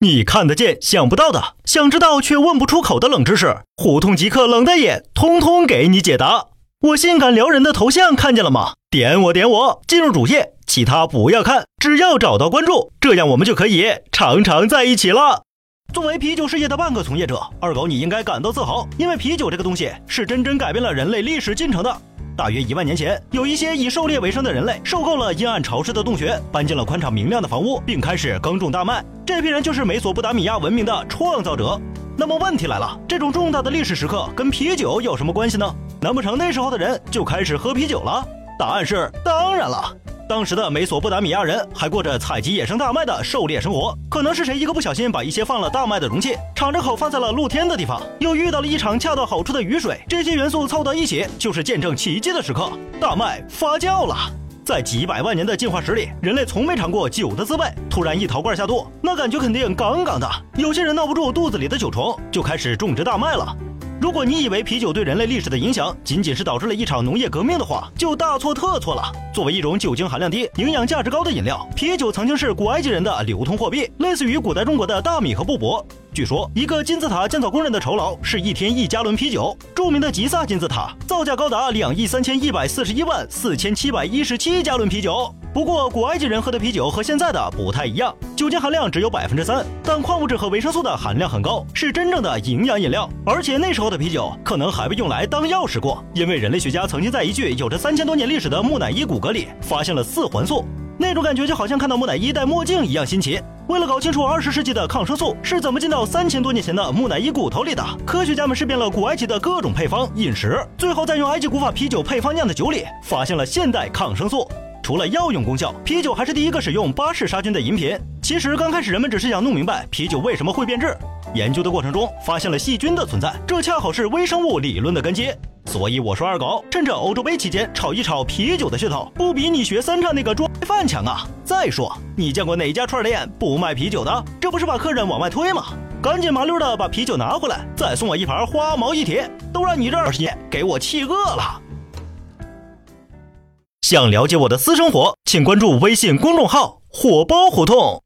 你看得见想不到的，想知道却问不出口的冷知识，胡同即刻冷的眼，通通给你解答。我性感撩人的头像看见了吗？点我点我，进入主页，其他不要看，只要找到关注，这样我们就可以常常在一起了。作为啤酒事业的半个从业者，二狗你应该感到自豪，因为啤酒这个东西是真正改变了人类历史进程的。大约一万年前，有一些以狩猎为生的人类，受够了阴暗潮湿的洞穴，搬进了宽敞明亮的房屋，并开始耕种大麦。这批人就是美索不达米亚文明的创造者。那么问题来了，这种重大的历史时刻跟啤酒有什么关系呢？难不成那时候的人就开始喝啤酒了？答案是当然了。当时的美索不达米亚人还过着采集野生大麦的狩猎生活，可能是谁一个不小心把一些放了大麦的容器敞着口放在了露天的地方，又遇到了一场恰到好处的雨水，这些元素凑到一起，就是见证奇迹的时刻，大麦发酵了。在几百万年的进化史里，人类从没尝过酒的滋味，突然一陶罐下肚，那感觉肯定杠杠的。有些人闹不住肚子里的酒虫，就开始种植大麦了。如果你以为啤酒对人类历史的影响仅仅是导致了一场农业革命的话，就大错特错了。作为一种酒精含量低、营养价值高的饮料，啤酒曾经是古埃及人的流通货币，类似于古代中国的大米和布帛。据说，一个金字塔建造工人的酬劳是一天一加仑啤酒。著名的吉萨金字塔造价高达两亿三千一百四十一万四千七百一十七加仑啤酒。不过，古埃及人喝的啤酒和现在的不太一样，酒精含量只有百分之三，但矿物质和维生素的含量很高，是真正的营养饮料。而且那时候的啤酒可能还被用来当药使过，因为人类学家曾经在一具有着三千多年历史的木乃伊骨骼里发现了四环素，那种感觉就好像看到木乃伊戴墨镜一样新奇。为了搞清楚二十世纪的抗生素是怎么进到三千多年前的木乃伊骨头里的，科学家们试遍了古埃及的各种配方饮食，最后在用埃及古法啤酒配方酿的酒里发现了现代抗生素。除了药用功效，啤酒还是第一个使用巴氏杀菌的饮品。其实刚开始人们只是想弄明白啤酒为什么会变质，研究的过程中发现了细菌的存在，这恰好是微生物理论的根基。所以我说二狗，趁着欧洲杯期间炒一炒啤酒的噱头，不比你学三叉那个装饭强啊！再说，你见过哪家串店不卖啤酒的？这不是把客人往外推吗？赶紧麻溜的把啤酒拿回来，再送我一盘花毛一铁，都让你这二十年给我气饿了。想了解我的私生活，请关注微信公众号“火爆胡同”。